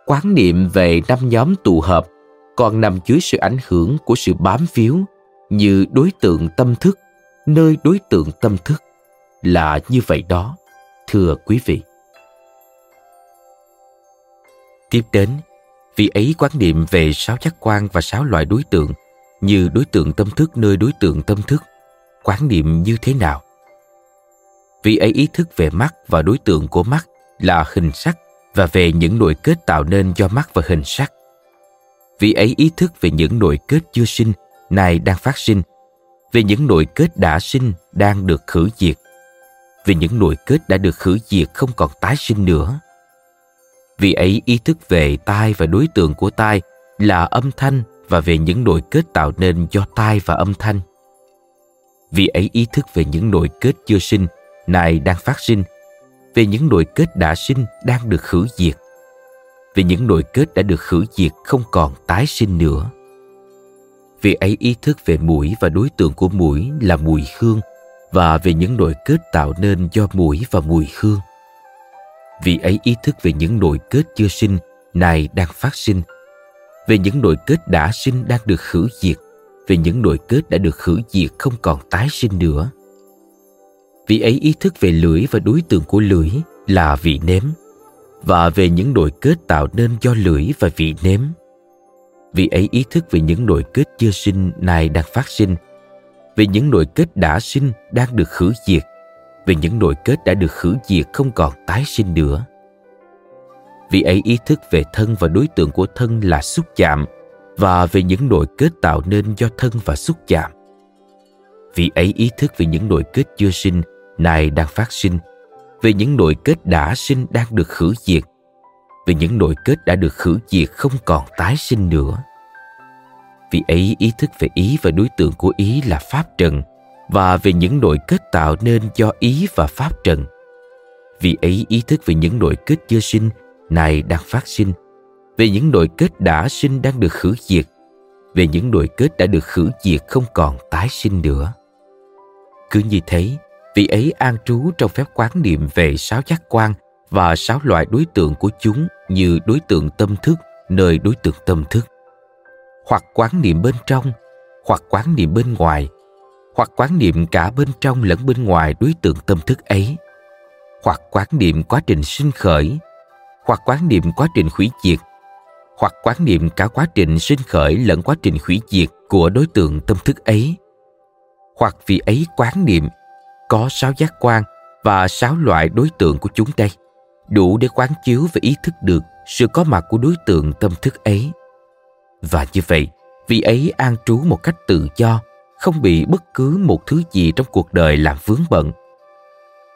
Quán niệm về năm nhóm tụ hợp còn nằm dưới sự ảnh hưởng của sự bám víu như đối tượng tâm thức, nơi đối tượng tâm thức. Là như vậy đó, thưa quý vị. Tiếp đến, vị ấy quan niệm về sáu giác quan và sáu loại đối tượng, như đối tượng tâm thức nơi đối tượng tâm thức. Quán niệm như thế nào? Vị ấy ý thức về mắt và đối tượng của mắt là hình sắc và về những nội kết tạo nên do mắt và hình sắc vị ấy ý thức về những nội kết chưa sinh nay đang phát sinh. Về những nội kết đã sinh đang được khử diệt. Về những nội kết đã được khử diệt không còn tái sinh nữa. Vì ấy ý thức về tai và đối tượng của tai là âm thanh và về những nội kết tạo nên do tai và âm thanh. Vì ấy ý thức về những nội kết chưa sinh, này đang phát sinh, về những nội kết đã sinh đang được khử diệt, vì những nội kết đã được khử diệt không còn tái sinh nữa. Vì ấy ý thức về mũi và đối tượng của mũi là mùi hương, và về những nội kết tạo nên do mũi và mùi hương. Vì ấy ý thức về những nội kết chưa sinh, này đang phát sinh về những nội kết đã sinh đang được khử diệt, về những nội kết đã được khử diệt không còn tái sinh nữa vì ấy ý thức về lưỡi và đối tượng của lưỡi là vị nếm và về những nội kết tạo nên do lưỡi và vị nếm. Vì ấy ý thức về những nội kết chưa sinh này đang phát sinh về những nội kết đã sinh đang được khử diệt về những nội kết đã được khử diệt không còn tái sinh nữa. Vì ấy ý thức về thân và đối tượng của thân là xúc chạm, và về những nội kết tạo nên do thân và xúc chạm. Vì ấy ý thức về những nội kết chưa sinh này đang phát sinh về những nội kết đã sinh đang được khử diệt. Về những nội kết đã được khử diệt không còn tái sinh nữa. Vì ấy, ý thức về ý và đối tượng của ý là pháp trần. Và về những nội kết tạo nên do ý và pháp trần. Vì ấy, ý thức về những nội kết chưa sinh, này đang phát sinh. Về những nội kết đã sinh đang được khử diệt. Về những nội kết đã được khử diệt không còn tái sinh nữa. Cứ như thế vị ấy an trú trong phép quán niệm về sáu giác quan và sáu loại đối tượng của chúng như đối tượng tâm thức, nơi đối tượng tâm thức. Hoặc quán niệm bên trong, hoặc quán niệm bên ngoài, hoặc quán niệm cả bên trong lẫn bên ngoài đối tượng tâm thức ấy. Hoặc quán niệm quá trình sinh khởi, hoặc quán niệm quá trình hủy diệt, hoặc quán niệm cả quá trình sinh khởi lẫn quá trình hủy diệt của đối tượng tâm thức ấy. Hoặc vì ấy quán niệm có sáu giác quan và sáu loại đối tượng của chúng đây, đủ để quán chiếu và ý thức được sự có mặt của đối tượng tâm thức ấy. Và như vậy, vị ấy an trú một cách tự do, không bị bất cứ một thứ gì trong cuộc đời làm vướng bận.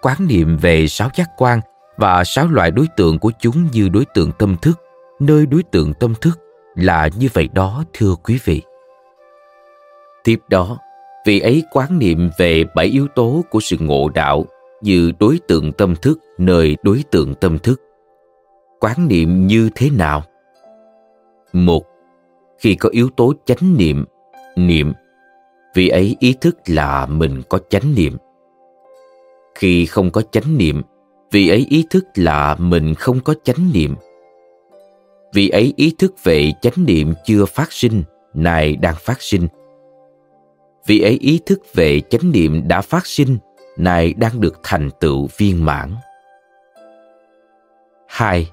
Quán niệm về sáu giác quan và sáu loại đối tượng của chúng như đối tượng tâm thức, nơi đối tượng tâm thức là như vậy đó, thưa quý vị. Tiếp đó vị ấy quán niệm về bảy yếu tố của sự ngộ đạo như đối tượng tâm thức, nơi đối tượng tâm thức. Quán niệm như thế nào? Một, khi có yếu tố chánh niệm niệm. Vị ấy ý thức là mình có chánh niệm. Khi không có chánh niệm, vì ấy ý thức là mình không có chánh niệm. Vì ấy ý thức về chánh niệm chưa phát sinh này đang phát sinh vì ấy ý thức về chánh niệm đã phát sinh, này đang được thành tựu viên mãn. Hai,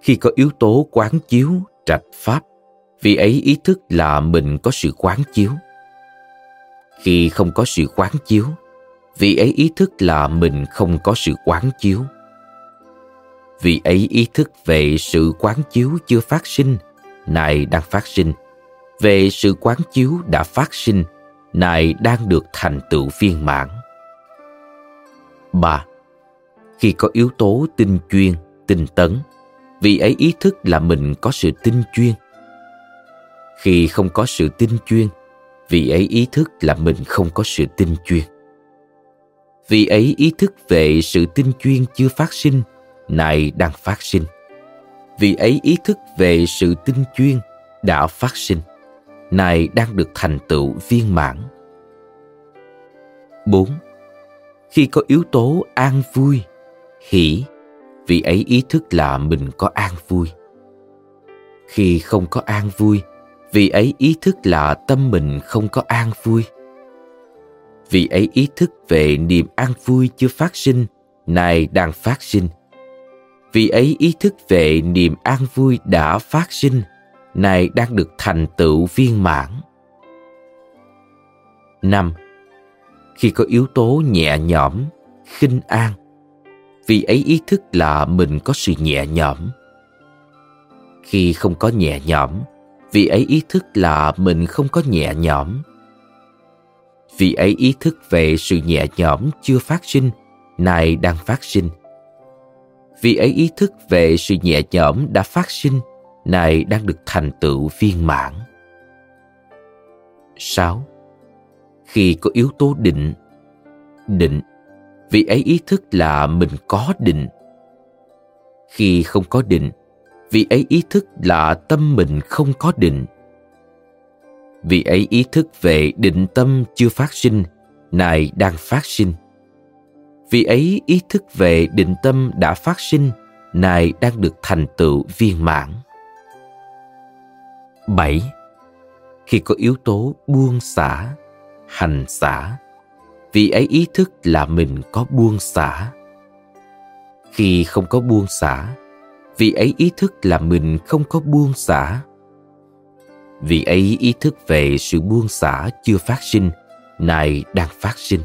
khi có yếu tố quán chiếu, trạch pháp, vì ấy ý thức là mình có sự quán chiếu. Khi không có sự quán chiếu, vì ấy ý thức là mình không có sự quán chiếu. Vì ấy ý thức về sự quán chiếu chưa phát sinh, này đang phát sinh. Về sự quán chiếu đã phát sinh này đang được thành tựu viên mãn. Ba khi có yếu tố tinh chuyên, tinh tấn, vì ấy ý thức là mình có sự tinh chuyên. Khi không có sự tinh chuyên, vì ấy ý thức là mình không có sự tinh chuyên. Vì ấy ý thức về sự tinh chuyên chưa phát sinh, này đang phát sinh. Vì ấy ý thức về sự tinh chuyên đã phát sinh này đang được thành tựu viên mãn 4. Khi có yếu tố an vui, hỷ, vì ấy ý thức là mình có an vui. Khi không có an vui, vì ấy ý thức là tâm mình không có an vui vì ấy ý thức về niềm an vui chưa phát sinh nay đang phát sinh vì ấy ý thức về niềm an vui đã phát sinh nay đang được thành tựu viên mãn. Năm, khi có yếu tố nhẹ nhõm, khinh an, vì ấy ý thức là mình có sự nhẹ nhõm. Khi không có nhẹ nhõm, vì ấy ý thức là mình không có nhẹ nhõm. Vì ấy ý thức về sự nhẹ nhõm chưa phát sinh, nay đang phát sinh. Vì ấy ý thức về sự nhẹ nhõm đã phát sinh nay đang được thành tựu viên mãn 6. Khi có yếu tố định, định, vì ấy ý thức là mình có định. Khi không có định, vì ấy ý thức là tâm mình không có định. Vì ấy ý thức về định tâm chưa phát sinh, này đang phát sinh. Vì ấy ý thức về định tâm đã phát sinh, này đang được thành tựu viên mãn. 7. Khi có yếu tố buông xả, hành xả, vì ấy ý thức là mình có buông xả. Khi không có buông xả, vì ấy ý thức là mình không có buông xả. Vì ấy ý thức về sự buông xả chưa phát sinh, này đang phát sinh.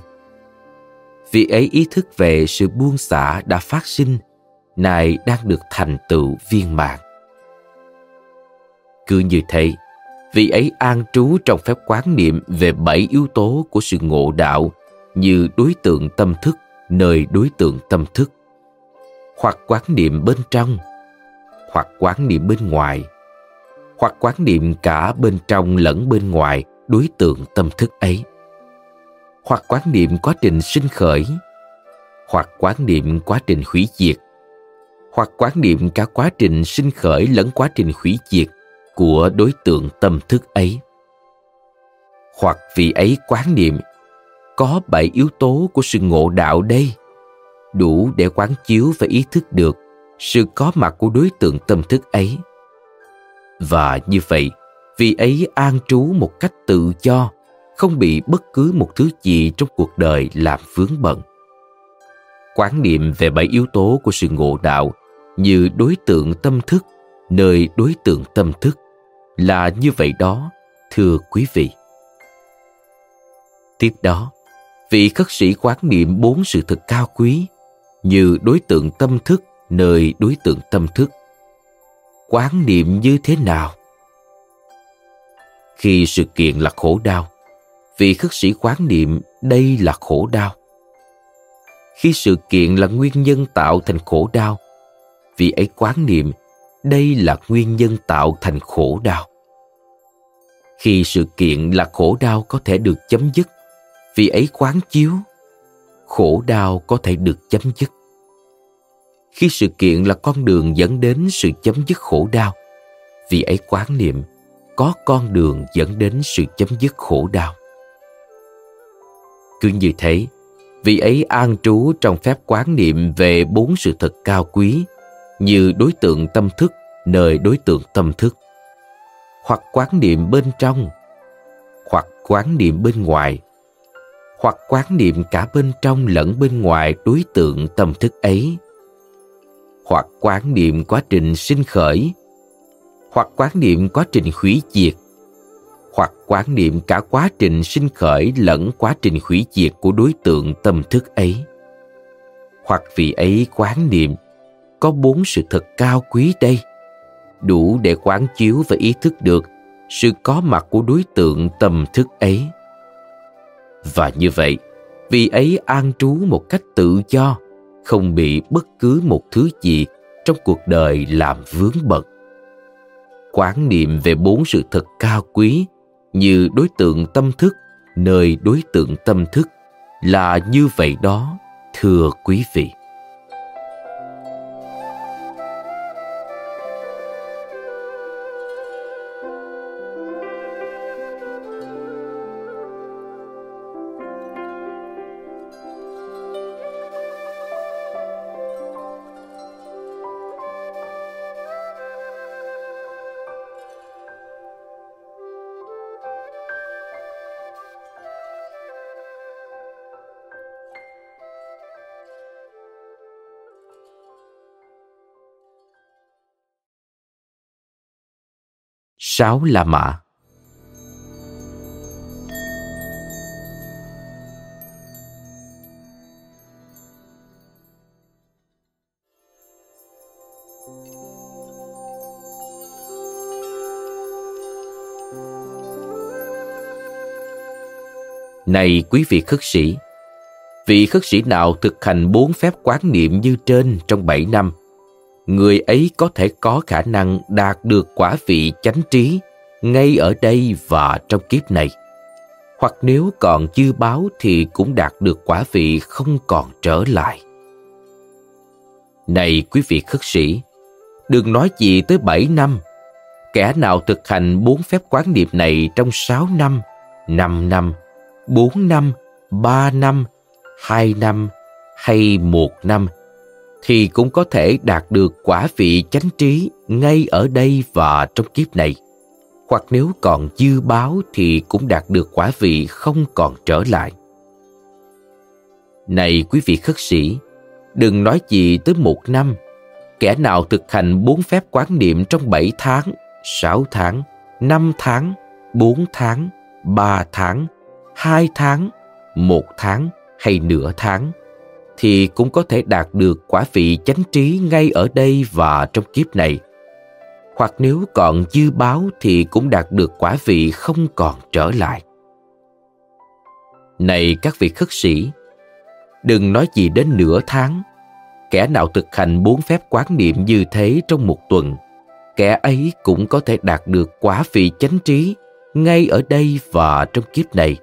Vì ấy ý thức về sự buông xả đã phát sinh, này đang được thành tựu viên mãn. Cứ như thế, vị ấy an trú trong phép quán niệm về bảy yếu tố của sự ngộ đạo như đối tượng tâm thức nơi đối tượng tâm thức. Hoặc quán niệm bên trong hoặc quán niệm bên ngoài. Hoặc quán niệm cả bên trong lẫn bên ngoài đối tượng tâm thức ấy. Hoặc quán niệm quá trình sinh khởi hoặc quán niệm quá trình hủy diệt. Hoặc quán niệm cả quá trình sinh khởi lẫn quá trình hủy diệt của đối tượng tâm thức ấy. Hoặc vì ấy quán niệm, có bảy yếu tố của sự ngộ đạo đây, đủ để quán chiếu và ý thức được sự có mặt của đối tượng tâm thức ấy. Và như vậy, vì ấy an trú một cách tự do, không bị bất cứ một thứ gì trong cuộc đời làm vướng bận. Quán niệm về bảy yếu tố của sự ngộ đạo như đối tượng tâm thức, nơi đối tượng tâm thức là như vậy đó, thưa quý vị. Tiếp đó, vị khất sĩ quán niệm bốn sự thật cao quý như đối tượng tâm thức nơi đối tượng tâm thức. Quán niệm như thế nào? Khi sự kiện là khổ đau, vị khất sĩ quán niệm đây là khổ đau. Khi sự kiện là nguyên nhân tạo thành khổ đau, vị ấy quán niệm đây là nguyên nhân tạo thành khổ đau. Khi sự kiện là khổ đau có thể được chấm dứt, vì ấy quán chiếu, khổ đau có thể được chấm dứt. Khi sự kiện là con đường dẫn đến sự chấm dứt khổ đau, vì ấy quán niệm có con đường dẫn đến sự chấm dứt khổ đau. Cứ như thế, vì ấy an trú trong phép quán niệm về bốn sự thật cao quý như đối tượng tâm thức, nơi đối tượng tâm thức. Hoặc quán niệm bên trong, hoặc quán niệm bên ngoài. Hoặc quán niệm cả bên trong lẫn bên ngoài đối tượng tâm thức ấy. Hoặc quán niệm quá trình sinh khởi, hoặc quán niệm quá trình hủy diệt. Hoặc quán niệm cả quá trình sinh khởi lẫn quá trình hủy diệt của đối tượng tâm thức ấy. Hoặc vì ấy quán niệm có bốn sự thật cao quý đây. Đủ để quán chiếu và ý thức được sự có mặt của đối tượng tâm thức ấy. Và như vậy, vì ấy an trú một cách tự do, không bị bất cứ một thứ gì trong cuộc đời làm vướng bận. Quán niệm về bốn sự thật cao quý như đối tượng tâm thức nơi đối tượng tâm thức là như vậy đó, thưa quý vị. Sáu La Mã. Này quý vị khất sĩ, vị khất sĩ nào thực hành bốn phép quán niệm như trên trong bảy năm – người ấy có thể có khả năng đạt được quả vị chánh trí ngay ở đây và trong kiếp này hoặc nếu còn dư báo thì cũng đạt được quả vị không còn trở lại. Này quý vị khất sĩ, đừng nói gì tới bảy năm. Kẻ nào thực hành bốn phép quán niệm này trong sáu năm, năm năm, bốn năm, ba năm, hai năm hay một năm thì cũng có thể đạt được quả vị chánh trí ngay ở đây và trong kiếp này hoặc nếu còn dư báo thì cũng đạt được quả vị không còn trở lại. Này quý vị khất sĩ, đừng nói gì tới một năm. Kẻ nào thực hành bốn phép quán niệm trong bảy tháng, sáu tháng, năm tháng, bốn tháng, ba tháng, hai tháng, một tháng hay nửa tháng, thì cũng có thể đạt được quả vị chánh trí ngay ở đây và trong kiếp này hoặc nếu còn dư báo thì cũng đạt được quả vị không còn trở lại. Này các vị khất sĩ, đừng nói gì đến nửa tháng. Kẻ nào thực hành bốn phép quán niệm như thế trong một tuần, kẻ ấy cũng có thể đạt được quả vị chánh trí ngay ở đây và trong kiếp này.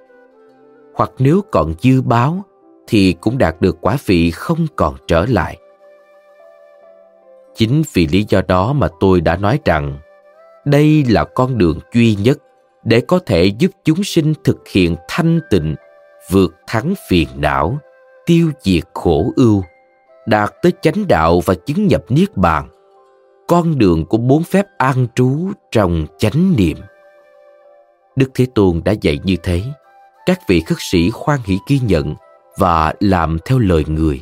Hoặc nếu còn dư báo thì cũng đạt được quả vị không còn trở lại. Chính vì lý do đó mà tôi đã nói rằng đây là con đường duy nhất để có thể giúp chúng sinh thực hiện thanh tịnh, vượt thắng phiền não, tiêu diệt khổ ưu, đạt tới chánh đạo và chứng nhập niết bàn. Con đường của bốn phép an trú trong chánh niệm. Đức Thế Tôn đã dạy như thế. Các vị khất sĩ khoan hỷ ghi nhận và làm theo lời người.